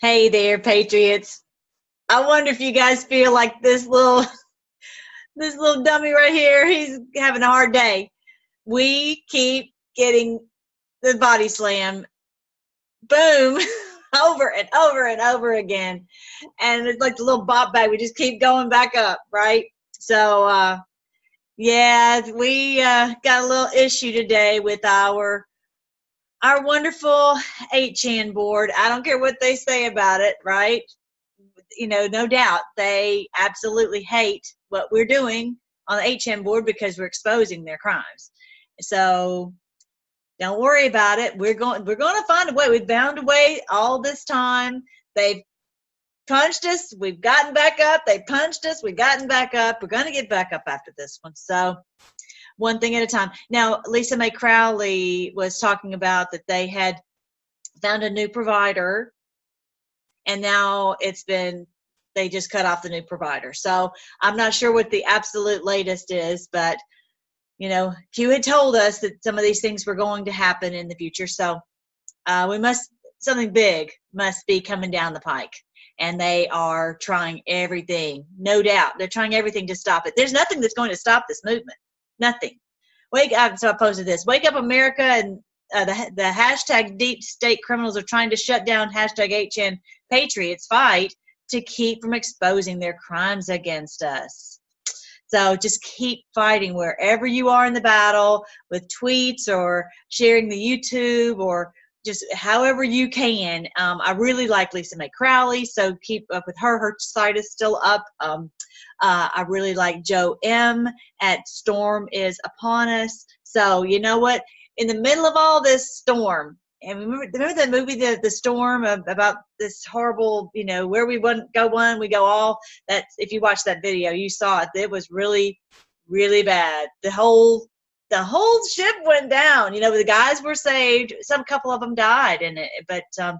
Hey there, Patriots. I wonder if you guys feel like this little this little dummy right here, he's having a hard day. We keep getting the body slam. Boom. over and over and over again. And it's like the little bop bag. We just keep going back up, right? So uh yeah, we uh, got a little issue today with our our wonderful 8chan board. I don't care what they say about it, right? You know, no doubt they absolutely hate what we're doing on the 8chan board because we're exposing their crimes. So don't worry about it. We're going we're going to find a way. We've found a way all this time. They've punched us. We've gotten back up. They punched us. We've gotten back up. We're going to get back up after this one. So one thing at a time. Now, Lisa Mei Crowley was talking about that they had found a new provider, and now it's been they just cut off the new provider. So I'm not sure what the absolute latest is, but you know, Q had told us that some of these things were going to happen in the future. So uh, we must something big must be coming down the pike and they are trying everything no doubt they're trying everything to stop it there's nothing that's going to stop this movement nothing. Wake up so i posted this. Wake up america and uh, the, the hashtag deep state criminals are trying to shut down hashtag 8chan patriots fight to keep from exposing their crimes against us. So just keep fighting wherever you are in the battle with tweets or sharing the youtube or just however you can. Um, I really like Lisa Mei Crowley, so keep up with her. Her site is still up. Um, uh, I really like Joe M at Storm is Upon Us. So you know what? In the middle of all this storm, and remember, remember that movie, the the storm, about this horrible, you know, where we wouldn't go one, we go all. That if you watch that video, you saw it. It was really, really bad. The whole the whole ship went down. You know, the guys were saved. Some couple of them died in it, but um,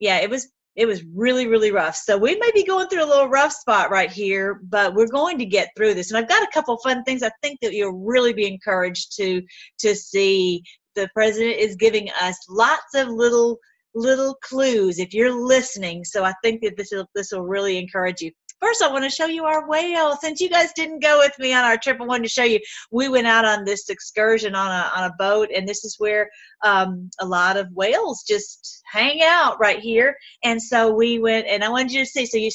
yeah, it was it was really really rough. So we may be going through a little rough spot right here, but we're going to get through this. And I've got a couple fun things I think that you'll really be encouraged to to see. The president is giving us lots of little little clues if you're listening. So I think that this will this will really encourage you. First, I want to show you our whale. Since you guys didn't go with me on our trip, I wanted to show you. We went out on this excursion on a on a boat, and this is where um, a lot of whales just hang out right here. And so we went, and I wanted you to see. So you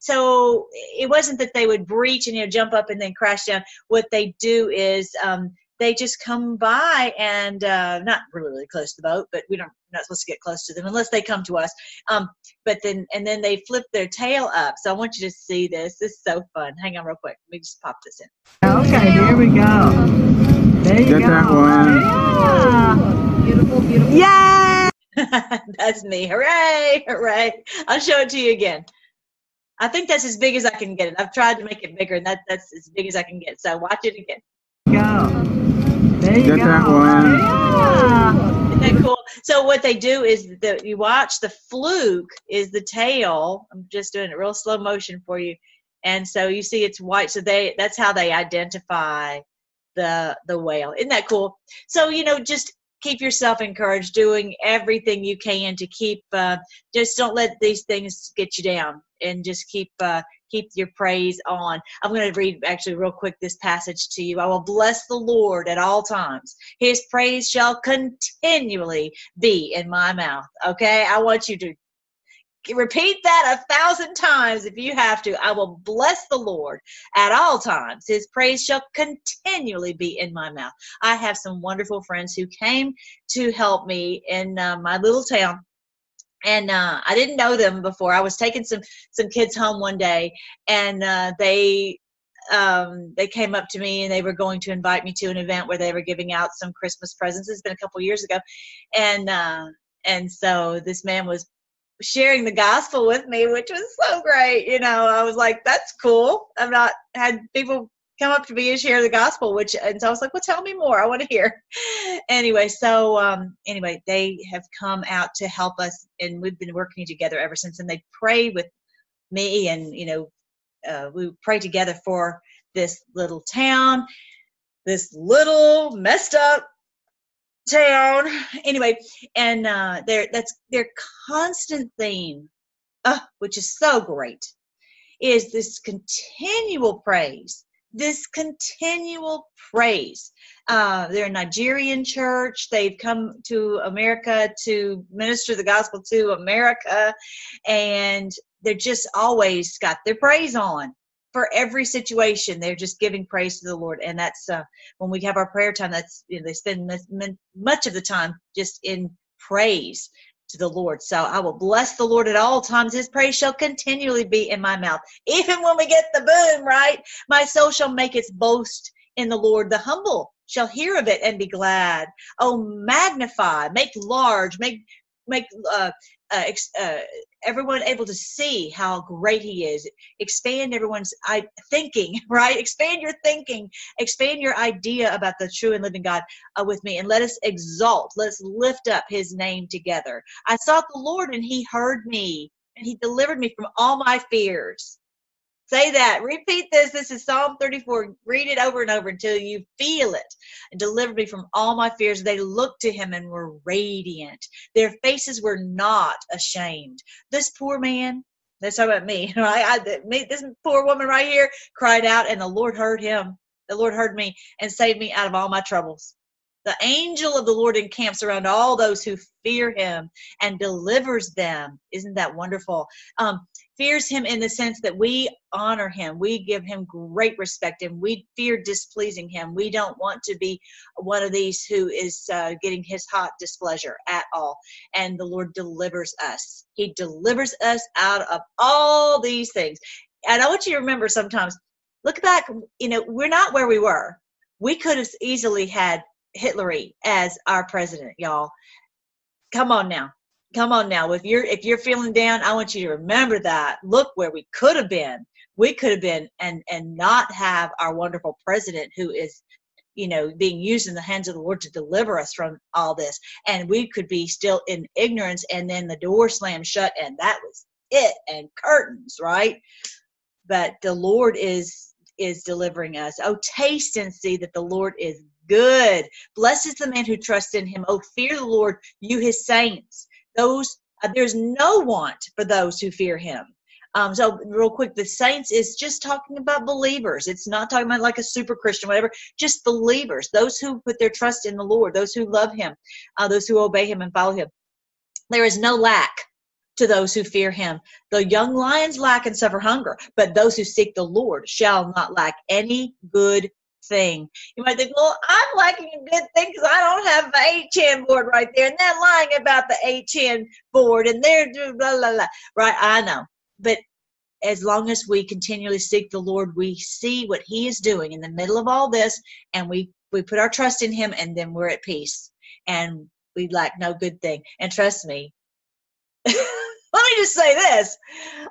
so it wasn't that they would breach and you know jump up and then crash down what they do is um, they just come by and uh, not really, really close to the boat, but we don't not supposed to get close to them unless they come to us. Um, but then and then they flip their tail up. So I want you to see this. This is so fun. Hang on real quick. Let me just pop this in. Okay, here we go. There you Get go. that one. Yeah. Beautiful, beautiful. Yay! that's me. Hooray! Hooray! I'll show it to you again. I think that's as big as I can get it. I've tried to make it bigger, and that, that's as big as I can get. So watch it again. Go. There you Get go. that one. Yeah. Isn't that cool? So what they do is that you watch the fluke is the tail. I'm just doing it real slow motion for you, and so you see it's white. So they that's how they identify the the whale. Isn't that cool? So you know, just keep yourself encouraged, doing everything you can to keep. Uh, just don't let these things get you down, and just keep uh, keep your praise on. I'm going to read actually real quick this passage to you. I will bless the Lord at all times. His praise shall continually be in my mouth. Okay, I want you to repeat that a thousand times if you have to. I will bless the Lord at all times. His praise shall continually be in my mouth. I have some wonderful friends who came to help me in uh, my little town. And uh, I didn't know them before. I was taking some some kids home one day, and uh, they um, they came up to me and they were going to invite me to an event where they were giving out some Christmas presents. It's been a couple years ago, and uh, and so this man was sharing the gospel with me, which was so great. You know, I was like, that's cool. I've not had people come up to me and share the gospel, which, and so I was like, well, tell me more. I want to hear. anyway, so, um, anyway, they have come out to help us and we've been working together ever since. And they pray with me and, you know, uh, we pray together for this little town, this little messed up town anyway and uh their that's their constant theme uh, which is so great, is this continual praise. This continual praise. Uh, they're a Nigerian church. They've come to America to minister the gospel to America, and they're just always got their praise on for every situation they're just giving praise to the lord and that's uh, when we have our prayer time that's you know, they spend much of the time just in praise to the lord. So i will bless the lord at all times. His praise shall continually be in my mouth. Even when we get the boom right? My soul shall make its boast in the lord. The humble shall hear of it and be glad. Oh magnify make large make make uh, uh, uh, everyone able to see how great he is. Expand everyone's I, thinking right? Expand your thinking. Expand your idea about the true and living god uh, with me and let us exalt let's lift up his name together. I sought the lord and he heard me and he delivered me from all my fears Say that. Repeat this. This is Psalm 34. Read it over and over until you feel it. And delivered me from all my fears. They looked to him and were radiant. Their faces were not ashamed. This poor man, let's talk about me, right? I, me, this poor woman right here cried out, and the Lord heard him. The Lord heard me and saved me out of all my troubles. The angel of the Lord encamps around all those who fear him and delivers them. Isn't that wonderful? Um, fears him in the sense that we honor him. We give him great respect and we fear displeasing him. We don't want to be one of these who is uh, getting his hot displeasure at all. And the lord delivers us. He delivers us out of all these things. And i want you to remember sometimes look back you know we're not where we were. We could have easily had hitler as our president y'all. Come on now come on now if you're if you're feeling down i want you to remember that. Look where we could have been. We could have been and and not have our wonderful president who is you know being used in the hands of the lord to deliver us from all this. And we could be still in ignorance and then the door slammed shut and that was it and curtains right? But the lord is is delivering us. Oh taste and see that the lord is good. Blessed is the man who trusts in him. Oh fear the lord you his saints those uh, there's no want for those who fear him um, so real quick, the saints is just talking about believers. It's not talking about like a super Christian, whatever. Just believers, those who put their trust in the Lord, those who love Him, uh, those who obey Him and follow Him. There is no lack to those who fear Him. The young lions lack and suffer hunger, but those who seek the Lord shall not lack any good thing. You might think, well, I'm lacking a good thing because I don't have the 8chan board right there. And they're lying about the 8chan board and they're blah, blah, blah. Right, I know. But as long as we continually seek the Lord, we see what He is doing in the middle of all this and we, we put our trust in Him and then we're at peace. And we lack no good thing. And trust me, let me just say this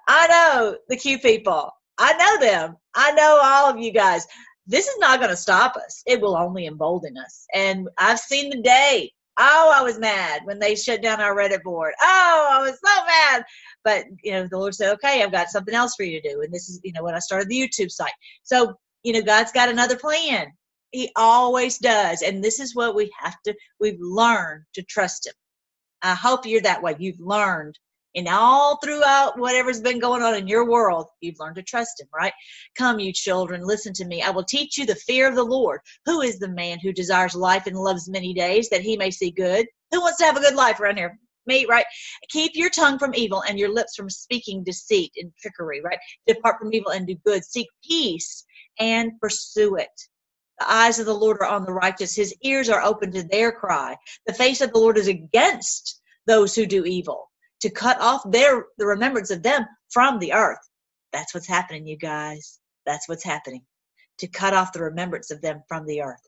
I know the Q people. I know them. I know all of you guys this is not going to stop us. It will only embolden us. And I've seen the day. Oh, I was mad when they shut down our Reddit board. Oh, I was so mad. But, you know, the Lord said, okay, I've got something else for you to do. And this is, you know, when I started the YouTube site. So, you know, God's got another plan. He always does. And this is what we have to, we've learned to trust Him. I hope you're that way. You've learned and all throughout whatever's been going on in your world, you've learned to trust him, right? Come, you children, listen to me. I will teach you the fear of the Lord. Who is the man who desires life and loves many days that he may see good? Who wants to have a good life around here? Me, right? Keep your tongue from evil and your lips from speaking deceit and trickery, right? Depart from evil and do good. Seek peace and pursue it. The eyes of the Lord are on the righteous. His ears are open to their cry. The face of the Lord is against those who do evil to cut off their the remembrance of them from the earth. That's what's happening, you guys. That's what's happening. To cut off the remembrance of them from the earth.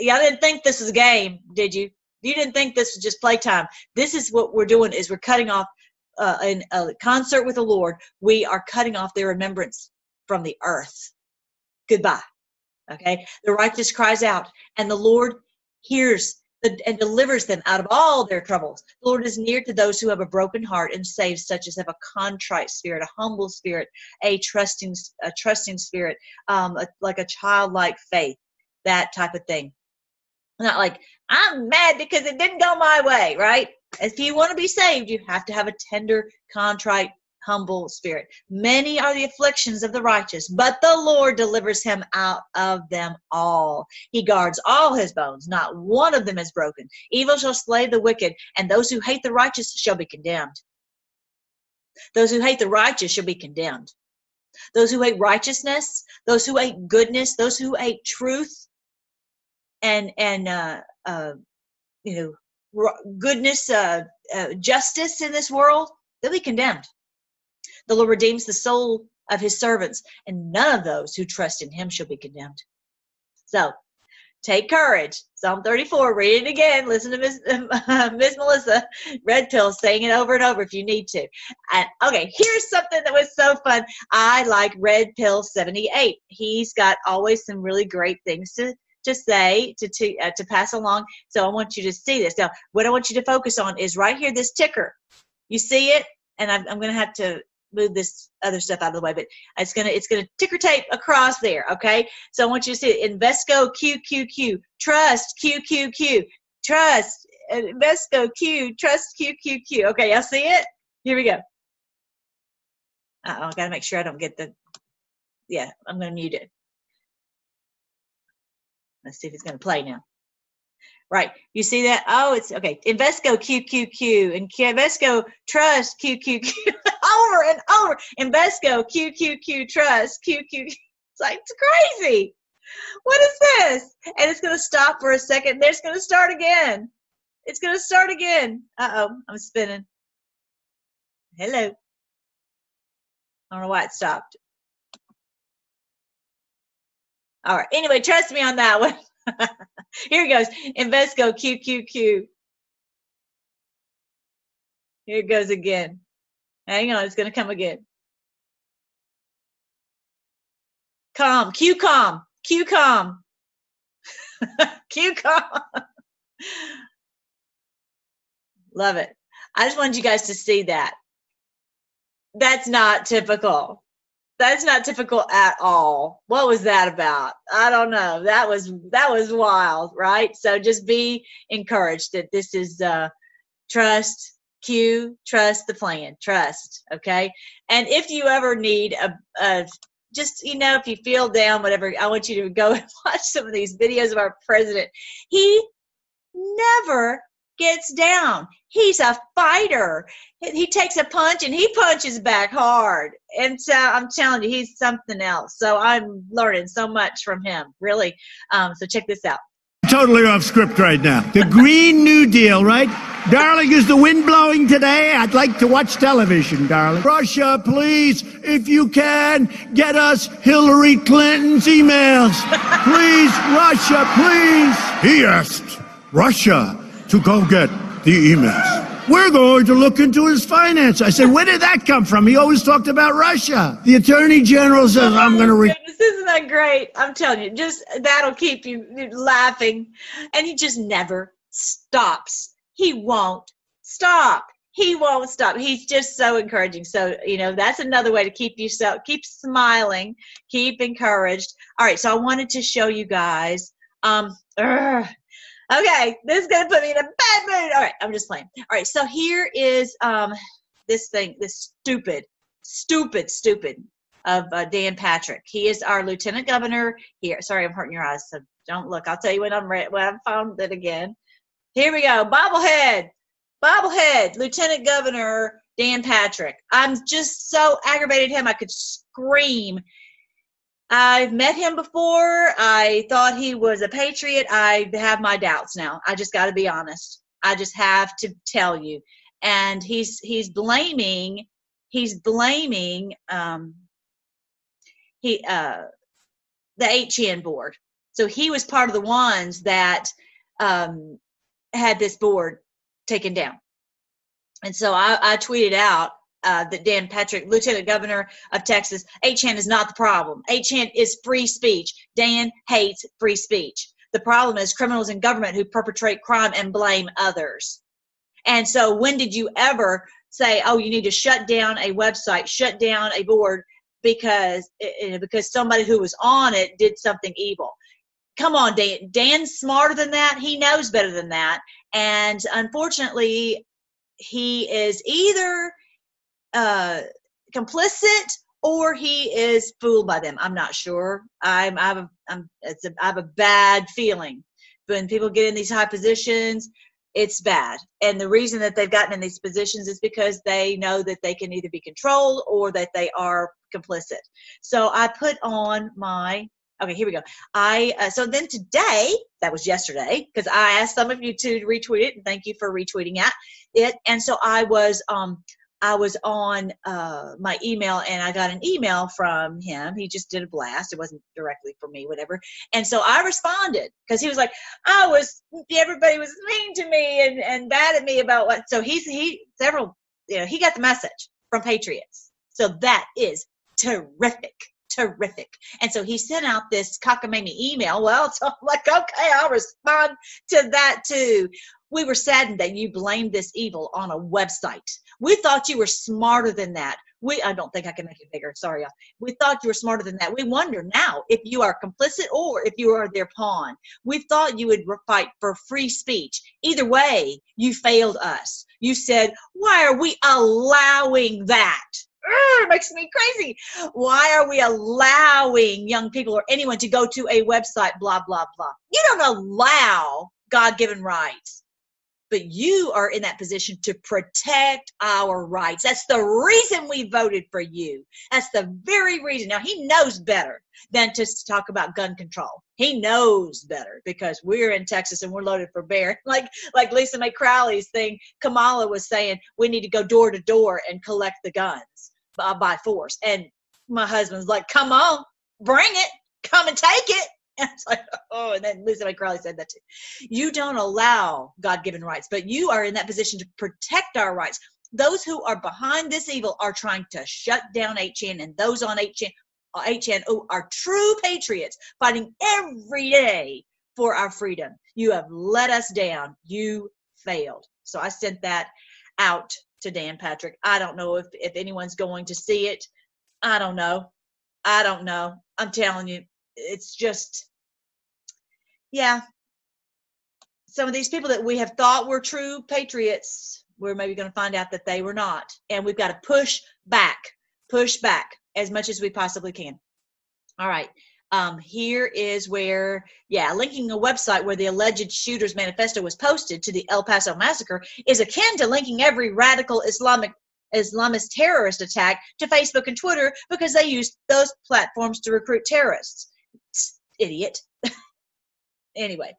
Y'all didn't think this was a game, did you? You didn't think this was just playtime. This is what we're doing is we're cutting off uh, in a concert with the Lord. We are cutting off their remembrance from the earth. Goodbye. Okay. The righteous cries out, and the Lord hears and delivers them out of all their troubles. The Lord is near to those who have a broken heart and saves such as have a contrite spirit, a humble spirit, a trusting, a trusting spirit, um, a, like a childlike faith, that type of thing. Not like I'm mad because it didn't go my way, right? If you want to be saved, you have to have a tender, contrite humble spirit. Many are the afflictions of the righteous, but the Lord delivers him out of them all. He guards all his bones, not one of them is broken. Evil shall slay the wicked, and those who hate the righteous shall be condemned. Those who hate the righteous shall be condemned. Those who hate righteousness, those who hate goodness, those who hate truth, and and uh, uh, you know goodness, uh, uh, justice in this world, they'll be condemned. The Lord redeems the soul of his servants, and none of those who trust in him shall be condemned. So take courage. Psalm 34, read it again. Listen to Miss, Miss Melissa Red Pill saying it over and over if you need to. And okay, here's something that was so fun. I like Red Pill 78. He's got always some really great things to to say to to uh, to pass along. So I want you to see this. Now, what I want you to focus on is right here this ticker. You see it, and I'm, I'm going to have to move this other stuff out of the way, but it's gonna it's gonna ticker tape across there. Okay, so I want you to see it. Invesco QQQ Trust QQQ Trust Invesco Q Trust QQQ. Okay, y'all see it? Here we go. Uh oh, I gotta make sure I don't get the. Yeah, I'm gonna mute it. Let's see if it's gonna play now. Right. You see that? Oh, it's okay. Invesco QQQ and Invesco Trust QQQ over and over. Invesco QQQ Trust QQQ. It's like, it's crazy. What is this? And it's going to stop for a second. Then it's going to start again. It's going to start again. Uh oh, I'm spinning. Hello. I don't know why it stopped. All right. Anyway, trust me on that one. Here it goes. Invesco QQQ. Here it goes again. Hang on, it's going to come again. Com, QCOM, QCOM, QCOM. Love it. I just wanted you guys to see that. That's not typical that's not typical at all. What was that about? I don't know. That was that was wild, right? So just be encouraged that this is uh trust Q, trust the plan, trust, okay? And if you ever need a, a just you know if you feel down whatever i want you to go and watch some of these videos of our president he never gets down. He's a fighter. He takes a punch and he punches back hard. And so I'm telling you, he's something else. So I'm learning so much from him, really. Um, so check this out. Totally off script right now. The Green New Deal, right? Darling, is the wind blowing today? I'd like to watch television, darling. Russia, please, if you can, get us Hillary Clinton's emails. Please, Russia, please. He asked Russia to go get the emails. We're going to look into his finance. I said, where did that come from? He always talked about Russia. The attorney general says, I'm going to read. Isn't that great? I'm telling you, just that'll keep you laughing. And he just never stops. He won't stop. He won't stop. He's just so encouraging. So, you know, that's another way to keep yourself, keep smiling, keep encouraged. All right. So I wanted to show you guys, um, Okay, this is gonna put me in a bad mood. All right, I'm just playing. All right, so here is um this thing, this stupid, stupid, stupid of uh, Dan Patrick. He is our lieutenant governor here. Sorry, I'm hurting your eyes, so don't look. I'll tell you when I'm ready. When I've found it again. Here we go. Bobblehead, bobblehead, Lieutenant Governor Dan Patrick. I'm just so aggravated him. I could scream I've met him before. I thought he was a patriot. I have my doubts now. I just got to be honest. I just have to tell you. And he's he's blaming he's blaming um, he uh, the 8chan board. So he was part of the ones that um, had this board taken down. And so I, I tweeted out uh, that Dan Patrick, Lieutenant Governor of Texas, 8chan is not the problem. 8chan is free speech. Dan hates free speech. The problem is criminals in government who perpetrate crime and blame others. And so, when did you ever say, "Oh, you need to shut down a website, shut down a board because because somebody who was on it did something evil"? Come on, Dan. Dan's smarter than that. He knows better than that. And unfortunately, he is either uh, complicit or he is fooled by them. I'm not sure. I'm I have a, I'm it's a, I have a bad feeling when people get in these high positions. It's bad, and the reason that they've gotten in these positions is because they know that they can either be controlled or that they are complicit. So I put on my okay. Here we go. I uh, so then today that was yesterday because I asked some of you to retweet it, and thank you for retweeting at it. And so I was um I was on uh, my email and I got an email from him. He just did a blast. It wasn't directly for me, whatever. And so I responded because he was like, I was, everybody was mean to me and, and bad at me about what. So he's, he, several, you know, he got the message from Patriots. So that is terrific terrific. And so he sent out this cockamamie email. Well, so I'm like, okay, I'll respond to that too. We were saddened that you blamed this evil on a website. We thought you were smarter than that. We, I don't think I can make it bigger. Sorry, y'all. We thought you were smarter than that. We wonder now if you are complicit or if you are their pawn. We thought you would fight for free speech. Either way, you failed us. You said, why are we allowing that? it makes me crazy. Why are we allowing young people or anyone to go to a website, blah, blah, blah? You don't allow God given rights but you are in that position to protect our rights. That's the reason we voted for you. That's the very reason. Now, he knows better than to talk about gun control. He knows better because we're in Texas and we're loaded for bear. Like like Lisa Mei Crowley's thing, Kamala was saying we need to go door to door and collect the guns by, by force. And my husband's like, come on, bring it, come and take it. It's like, oh, and then Lisa Mei said that too. You don't allow God given rights, but you are in that position to protect our rights. Those who are behind this evil are trying to shut down HN, and those on HN, HN uh, who are true patriots fighting every day for our freedom. You have let us down. You failed. So I sent that out to Dan Patrick. I don't know if, if anyone's going to see it. I don't know. I don't know. I'm telling you, it's just yeah. Some of these people that we have thought were true patriots we're maybe going to find out that they were not and we've got to push back push back as much as we possibly can. All right um, here is where, yeah, linking a website where the alleged shooter's manifesto was posted to the El Paso massacre is akin to linking every radical Islamic Islamist terrorist attack to Facebook and Twitter because they use those platforms to recruit terrorists. Idiot. anyway,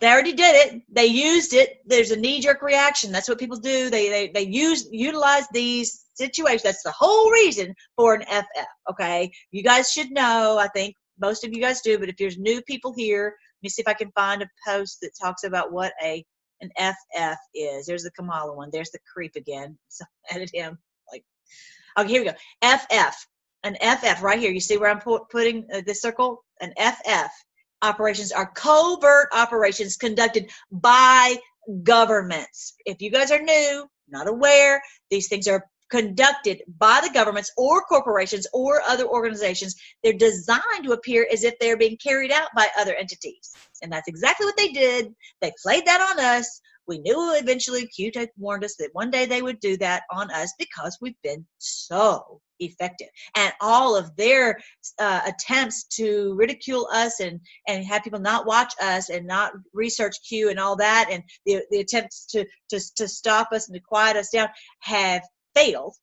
they already did it. They used it. There's a knee-jerk reaction. That's what people do. They they they use utilize these situations. That's the whole reason for an FF. Okay, you guys should know. I think most of you guys do. But if there's new people here, let me see if I can find a post that talks about what a an FF is. There's the Kamala one. There's the creep again. So edit him. Like, okay, here we go. FF. An FF right here. You see where I'm putting uh, this circle? an FF operations are covert operations conducted by governments. If you guys are new, not aware, these things are conducted by the governments or corporations or other organizations. They're designed to appear as if they're being carried out by other entities. And that's exactly what they did. They played that on us. We knew eventually Q-Tech warned us that one day they would do that on us because we've been so effective. And all of their uh, attempts to ridicule us and, and have people not watch us and not research Q and all that, and the, the attempts to, to, to stop us and to quiet us down have failed.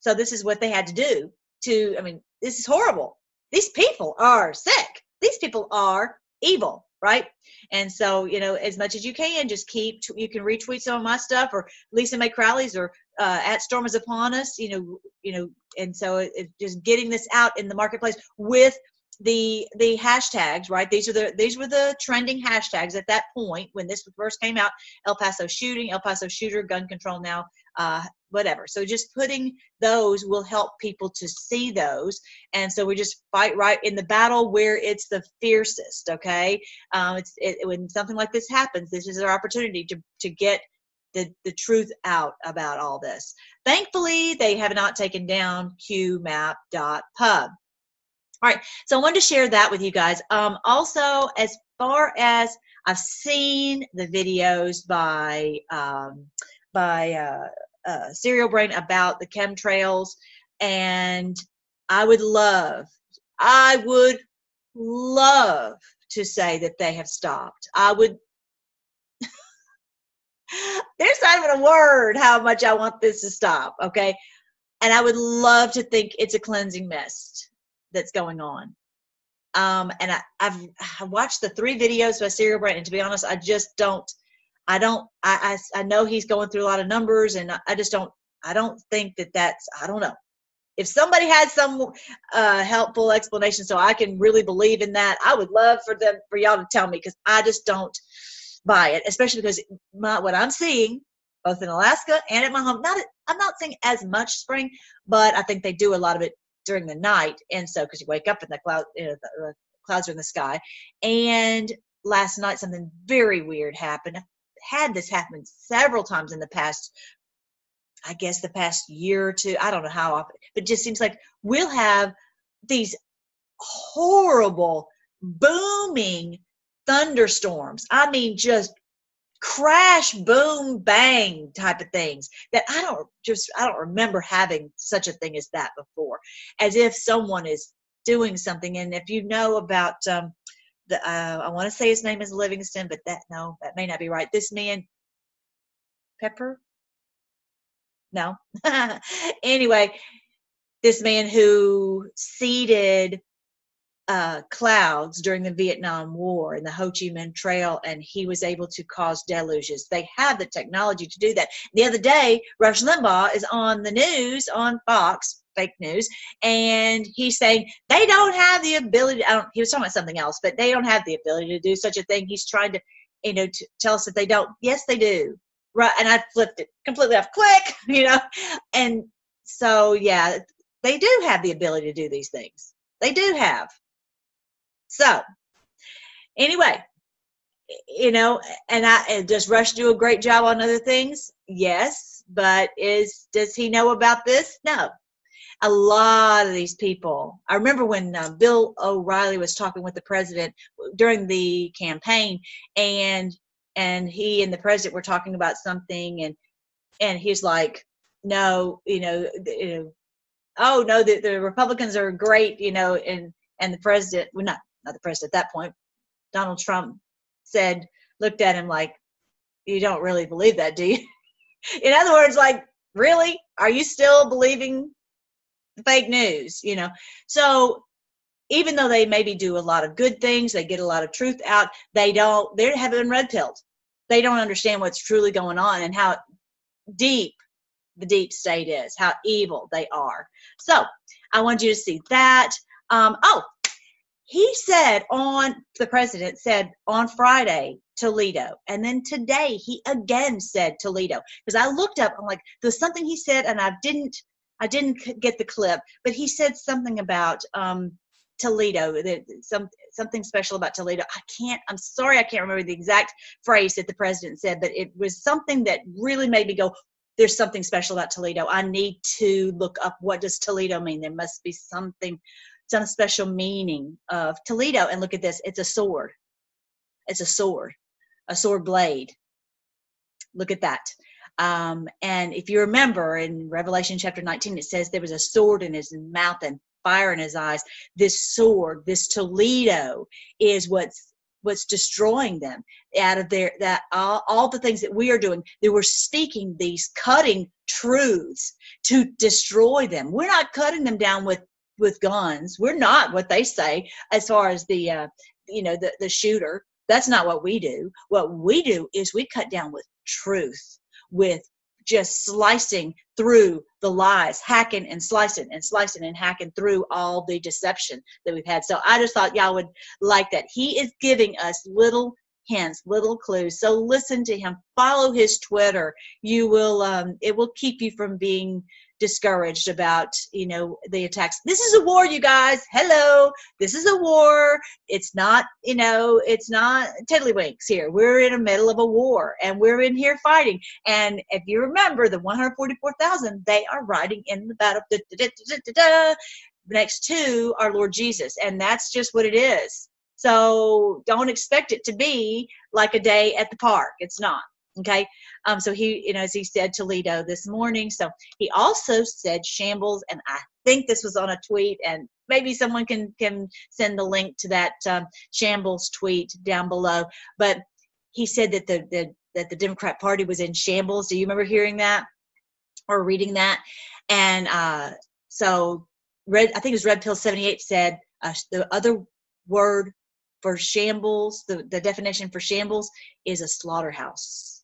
So this is what they had to do to, I mean, this is horrible. These people are sick. These people are evil right? And so, you know, as much as you can, just keep, you can retweet some of my stuff or Lisa Mei Crowley's or uh, at Storm is Upon Us, you know, you know, and so it, it, just getting this out in the marketplace with the the hashtags right these are the these were the trending hashtags at that point when this first came out el paso shooting el paso shooter gun control now uh, whatever. So just putting those will help people to see those. And so we just fight right in the battle where it's the fiercest. Okay, um, it's it, when something like this happens, this is our opportunity to to get the, the truth out about all this. Thankfully, they have not taken down qmap.pub. All right, so I wanted to share that with you guys. Um, also, as far as I've seen the videos by um, by uh, uh, Serial Brain about the chemtrails. And I would love, I would love to say that they have stopped. I would there's not even a word how much I want this to stop, okay? And I would love to think it's a cleansing mist that's going on. Um, and I, I've, I've watched the three videos by Serial Brain, and to be honest, I just don't, I don't, I, I, I know he's going through a lot of numbers, and I, I just don't, I don't think that that's, I don't know. If somebody had some uh, helpful explanation so I can really believe in that, I would love for them, for y'all to tell me, because I just don't buy it, especially because my, what I'm seeing both in Alaska and at my home, not, I'm not seeing as much spring, but I think they do a lot of it during the night, and so because you wake up and the cloud, you know, the, the clouds are in the sky. And last night, something very weird happened. I've had this happen several times in the past. I guess the past year or two. I don't know how often, but it just seems like we'll have these horrible, booming thunderstorms. I mean, just crash boom bang type of things that i don't just i don't remember having such a thing as that before as if someone is doing something. And if you know about um the uh, i want to say his name is livingston but that no that may not be right. This man pepper? No. Anyway this man who seeded uh, clouds during the Vietnam War and the Ho Chi Minh Trail, and he was able to cause deluges. They have the technology to do that. The other day, Rush Limbaugh is on the news on Fox, fake news, and he's saying they don't have the ability. I don't. He was talking about something else, but they don't have the ability to do such a thing. He's trying to, you know, to tell us that they don't. Yes, they do. Right, and I flipped it completely off. Click, you know, and so yeah, they do have the ability to do these things. They do have. So, anyway, you know, and I does Rush do a great job on other things? Yes, but is does he know about this? No. A lot of these people. I remember when uh, Bill O'Reilly was talking with the president during the campaign, and and he and the president were talking about something, and and he's like, no, you know, you know oh no, the, the Republicans are great, you know, and and the president, well, not not the president at that point, Donald Trump said, looked at him like, you don't really believe that, do you? In other words, like, really? Are you still believing fake news? You know, so even though they maybe do a lot of good things, they get a lot of truth out, they don't, they haven't been red pilled. They don't understand what's truly going on and how deep the deep state is, how evil they are. So I want you to see that. Um, oh, he said on the president said on Friday Toledo, and then today he again said Toledo because I looked up. I'm like, there's something he said, and I didn't, I didn't get the clip, but he said something about um, Toledo, that some something special about Toledo. I can't. I'm sorry, I can't remember the exact phrase that the president said, but it was something that really made me go. There's something special about Toledo. I need to look up what does Toledo mean. There must be something some special meaning of Toledo. And look at this, it's a sword. It's a sword, a sword blade. Look at that. Um, and if you remember in Revelation chapter 19, it says there was a sword in his mouth and fire in his eyes. This sword, this Toledo, is what's what's destroying them out of their that all, all the things that we are doing they were speaking these cutting truths to destroy them we're not cutting them down with with guns. We're not what they say as far as the uh, you know the the shooter. That's not what we do. What we do is we cut down with truth, with just slicing through the lies, hacking and slicing and slicing and hacking through all the deception that we've had. So I just thought y'all would like that. He is giving us little hints, little clues. So listen to him, follow his Twitter. You will, um, it will keep you from being discouraged about you know the attacks. This is a war you guys. Hello. This is a war. It's not you know it's not tiddlywinks here. We're in the middle of a war and we're in here fighting. And if you remember the 144000 they are riding in the battle. Da, da, da, next to our lord jesus. And that's just what it is. So don't expect it to be like a day at the park. It's not. Okay Um, so he, you know, as he said Toledo this morning. So he also said shambles, and I think this was on a tweet, and maybe someone can can send the link to that um, shambles tweet down below. But he said that the, the that the Democrat Party was in shambles. Do you remember hearing that or reading that? And uh, so red, I think it was Red Pill seventy eight said uh, the other word for shambles, the, the definition for shambles is a slaughterhouse.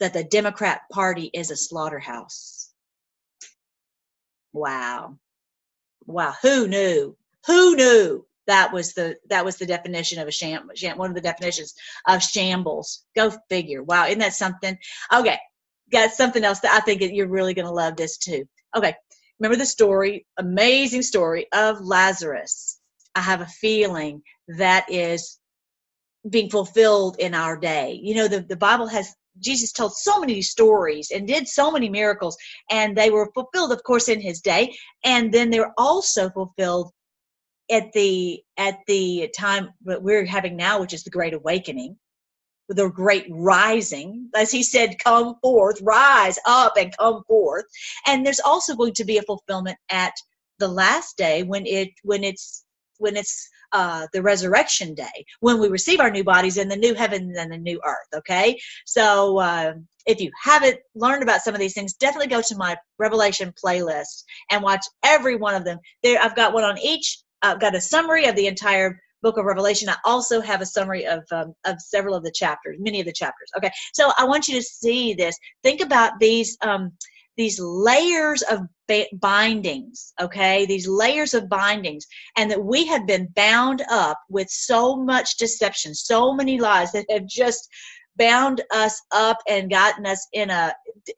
That the Democrat Party is a slaughterhouse. Wow. Wow. Who knew? Who knew? That was the that was the definition of a sham, sham one of the definitions of shambles. Go figure. Wow, isn't that something? Okay, got something else that I think you're really going to love this too. Okay, remember the story, amazing story of Lazarus. I have a feeling that is being fulfilled in our day. You know, the, the Bible has Jesus told so many stories and did so many miracles, and they were fulfilled, of course, in his day. And then they're also fulfilled at the at the time that we're having now, which is the Great Awakening, the Great Rising. As he said, "Come forth, rise up, and come forth." And there's also going to be a fulfillment at the last day when it when it's when it's uh, the resurrection day when we receive our new bodies in the new heaven and the new earth. Okay, so uh, if you haven't learned about some of these things, definitely go to my Revelation playlist and watch every one of them. There, I've got one on each. I've got a summary of the entire book of revelation i also have a summary of um, of several of the chapters many of the chapters okay so i want you to see this think about these um, these layers of bindings, okay? These layers of bindings, and that we have been bound up with so much deception, so many lies that have just bound us up and gotten us in a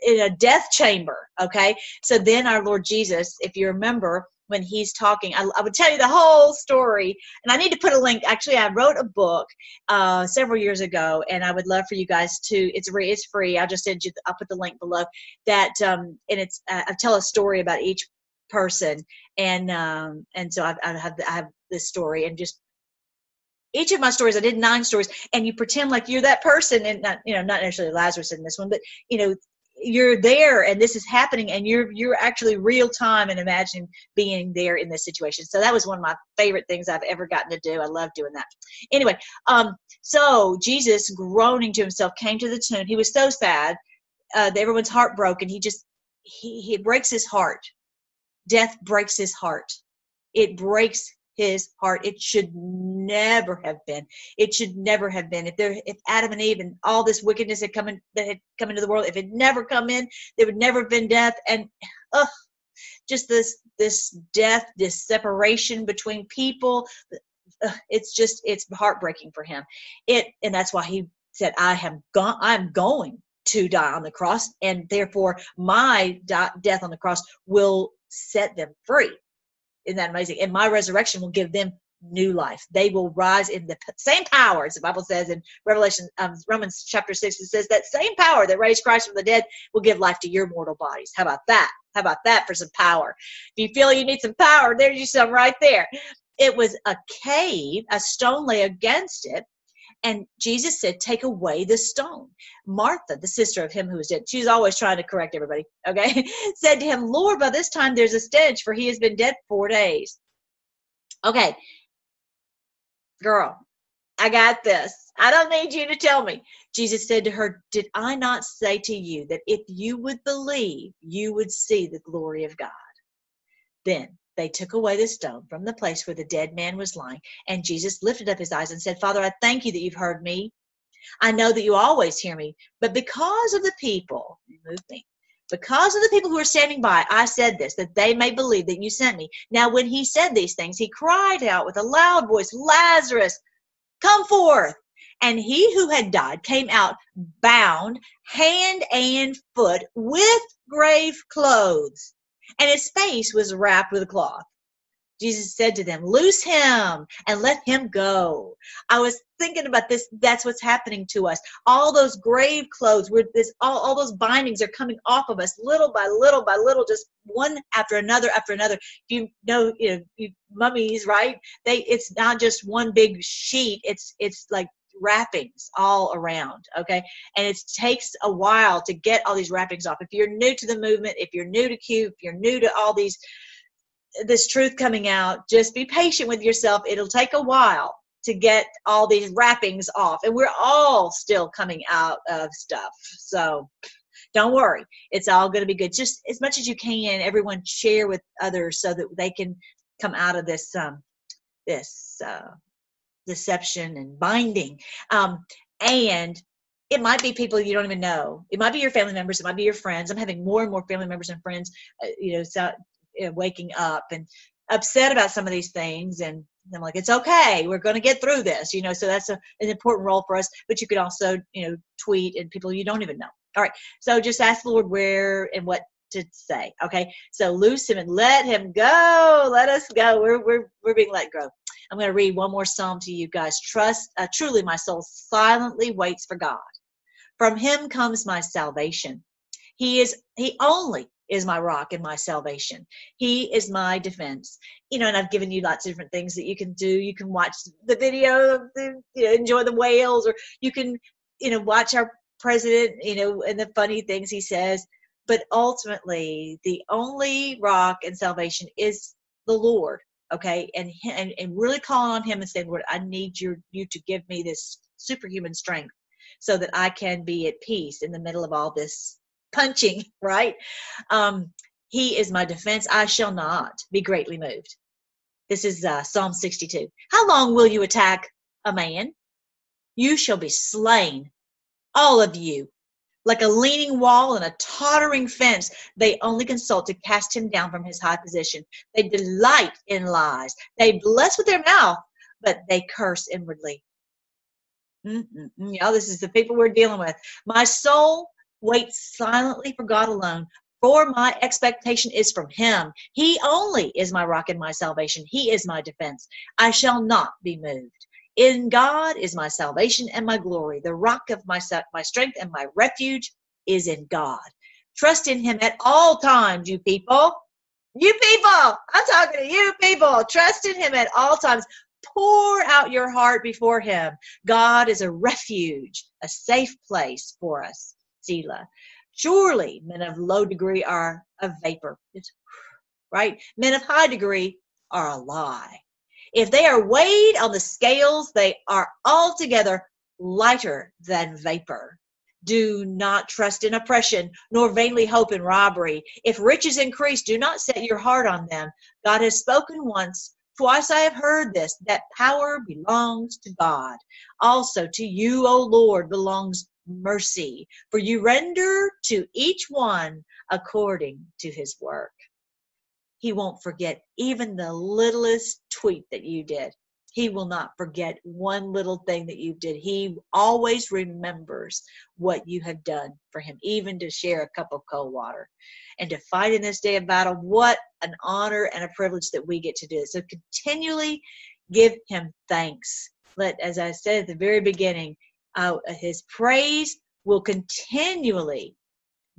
in a death chamber okay so then our lord jesus if you remember when he's talking. I, I, would tell you the whole story, and I need to put a link. Actually, I wrote a book uh, several years ago, and I would love for you guys to. It's free. It's free. I'll just send you. I'll put the link below. That um, and it's. Uh, I tell a story about each person, and um, and so I, I have I have this story, and just each of my stories i did nine stories and you pretend like you're that person and not you know not necessarily lazarus in this one but you know you're there and this is happening and you're you're actually real time and imagine being there in this situation. So that was one of my favorite things i've ever gotten to do. I love doing that. Anyway um so jesus groaning to himself came to the tomb. He was so sad. Uh, everyone's heartbroken he just he, he breaks his heart. Death breaks his heart. It breaks his heart. It should never have been. It should never have been. If there, if Adam and Eve and all this wickedness had come in, that had come into the world, if it never come in, there would never have been death. And ugh, just this this death, this separation between people. it's just it's heartbreaking for him. It and that's why he said, "I have gone. I'm going." to die on the cross and therefore my death on the cross will set them free isn't that amazing? And my resurrection will give them new life. They will rise in the same power, as the Bible says in Revelation, um, Romans chapter 6, it says that same power that raised Christ from the dead will give life to your mortal bodies. How about that? How about that for some power? If you feel you need some power, there's you some right there. It was a cave, a stone lay against it, and Jesus said, Take away the stone. Martha, the sister of him who was dead, she's always trying to correct everybody, okay, said to him, Lord, by this time there's a stench, for he has been dead four days. Okay, girl, I got this. I don't need you to tell me. Jesus said to her, Did I not say to you that if you would believe, you would see the glory of God? Then they took away the stone from the place where the dead man was lying. And Jesus lifted up his eyes and said, Father, I thank you that you've heard me. I know that you always hear me, but because of the people, move me, because of the people who are standing by, I said this, that they may believe that you sent me. Now, when he said these things, he cried out with a loud voice, Lazarus, come forth. And he who had died came out bound hand and foot with grave clothes and his face was wrapped with a cloth. Jesus said to them, Loose him and let him go. I was thinking about this. That's what's happening to us. All those grave clothes, where this all, all those bindings are coming off of us little by little by little, just one after another after another. You know, you know, you, mummies, right? They it's not just one big sheet, it's it's like wrappings all around. Okay, and it takes a while to get all these wrappings off. If you're new to the movement, if you're new to Q, if you're new to all these this truth coming out, just be patient with yourself. It'll take a while to get all these wrappings off, and we're all still coming out of stuff. So don't worry it's all going to be good just as much as you can everyone share with others so that they can come out of this um this uh deception and binding um and it might be people you don't even know it might be your family members it might be your friends i'm having more and more family members and friends uh, you know so, uh, waking up and upset about some of these things and I'm like, it's okay. We're going to get through this, you know. So that's a, an important role for us. But you could also, you know, tweet and people you don't even know. All right. So just ask the Lord where and what to say. Okay. So loose him and let him go. Let us go. We're we're we're being let go. I'm going to read one more psalm to you guys. Trust. Uh, truly, my soul silently waits for God. From Him comes my salvation. He is. He only is my rock and my salvation. He is my defense. You know, and I've given you lots of different things that you can do. You can watch the video the, you know, enjoy the whales, or you can, you know, watch our president, you know, and the funny things he says. But ultimately, the only rock and salvation is the Lord. Okay, and and, and really calling on Him and saying, Lord, I need your you to give me this superhuman strength so that I can be at peace in the middle of all this punching. Right? Um, he is my defense. I shall not be greatly moved. This is uh, Psalm 62. How long will you attack a man? You shall be slain all of you. Like a leaning wall and a tottering fence, they only consult to cast him down from his high position. They delight in lies. They bless with their mouth, but they curse inwardly. Y'all, this is the people we're dealing with. My soul waits silently for God alone, for my expectation is from him. He only is my rock and my salvation. He is my defense. I shall not be moved. In God is my salvation and my glory. The rock of my, my strength and my refuge is in God. Trust in Him at all times, you people. You people, I'm talking to you people. Trust in Him at all times. Pour out your heart before Him. God is a refuge, a safe place for us. Selah. Surely men of low degree are a vapor. It's, right? Men of high degree are a lie. If they are weighed on the scales, they are altogether lighter than vapor. Do not trust in oppression, nor vainly hope in robbery. If riches increase, do not set your heart on them. God has spoken once, twice I have heard this, that power belongs to God. Also to you, O Lord, belongs mercy, for you render to each one according to his work. He won't forget even the littlest tweet that you did. He will not forget one little thing that you did. He always remembers what you have done for him, even to share a cup of cold water and to fight in this day of battle. What an honor and a privilege that we get to do. So continually give him thanks. Let, as I said at the very beginning, uh, his praise will continually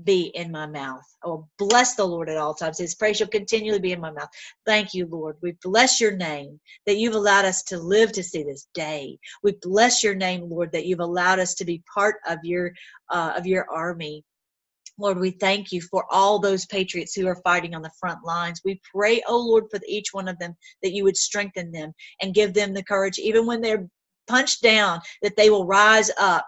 be in my mouth. I will bless the Lord at all times. His praise shall continually be in my mouth. Thank you, Lord. We bless your name that you've allowed us to live to see this day. We bless your name, Lord, that you've allowed us to be part of your uh, of your army. Lord, we thank you for all those patriots who are fighting on the front lines. We pray, oh Lord, for each one of them that you would strengthen them and give them the courage, even when they're punched down, that they will rise up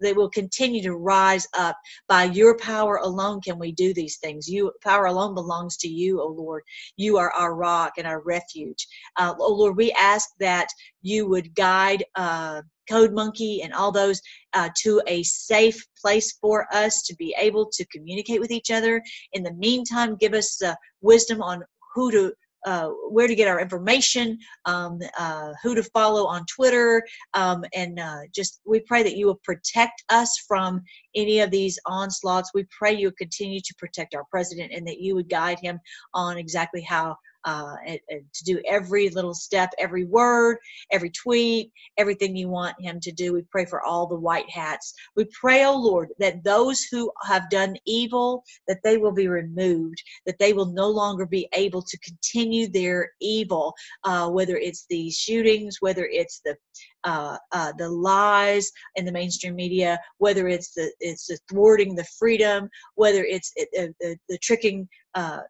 they will continue to rise up. By your power alone can we do these things. You power alone belongs to you o lord. You are our rock and our refuge. Uh, oh lord we ask that you would guide uh, code monkey and all those uh, to a safe place for us to be able to communicate with each other. In the meantime give us uh, wisdom on who to uh, where to get our information, um, uh, who to follow on Twitter, um, and uh, just we pray that you will protect us from any of these onslaughts. We pray you continue to protect our president and that you would guide him on exactly how uh, and, and to do every little step, every word, every tweet, everything you want him to do. We pray for all the white hats. We pray, oh Lord, that those who have done evil, that they will be removed, that they will no longer be able to continue their evil, uh, whether it's the shootings, whether it's the uh, uh, the lies in the mainstream media, whether it's the it's the thwarting the freedom, whether it's it, uh, the, the tricking uh,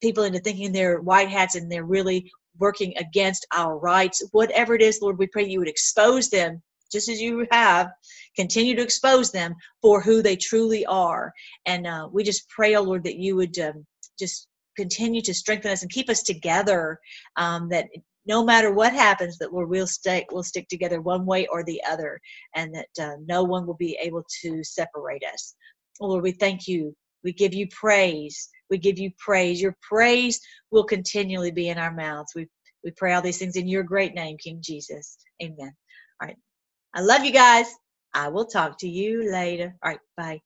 people into thinking they're white hats and they're really working against our rights. Whatever it is, Lord, we pray you would expose them just as you have, continue to expose them for who they truly are. And uh, we just pray, oh Lord, that you would um, just continue to strengthen us and keep us together. Um, that no matter what happens, that Lord, we'll stick, we'll stick together one way or the other, and that uh, no one will be able to separate us. Lord, we thank you. We give you praise. We give you praise. Your praise will continually be in our mouths. We we pray all these things in your great name, King Jesus. Amen. All right. I love you guys. I will talk to you later. All right. Bye.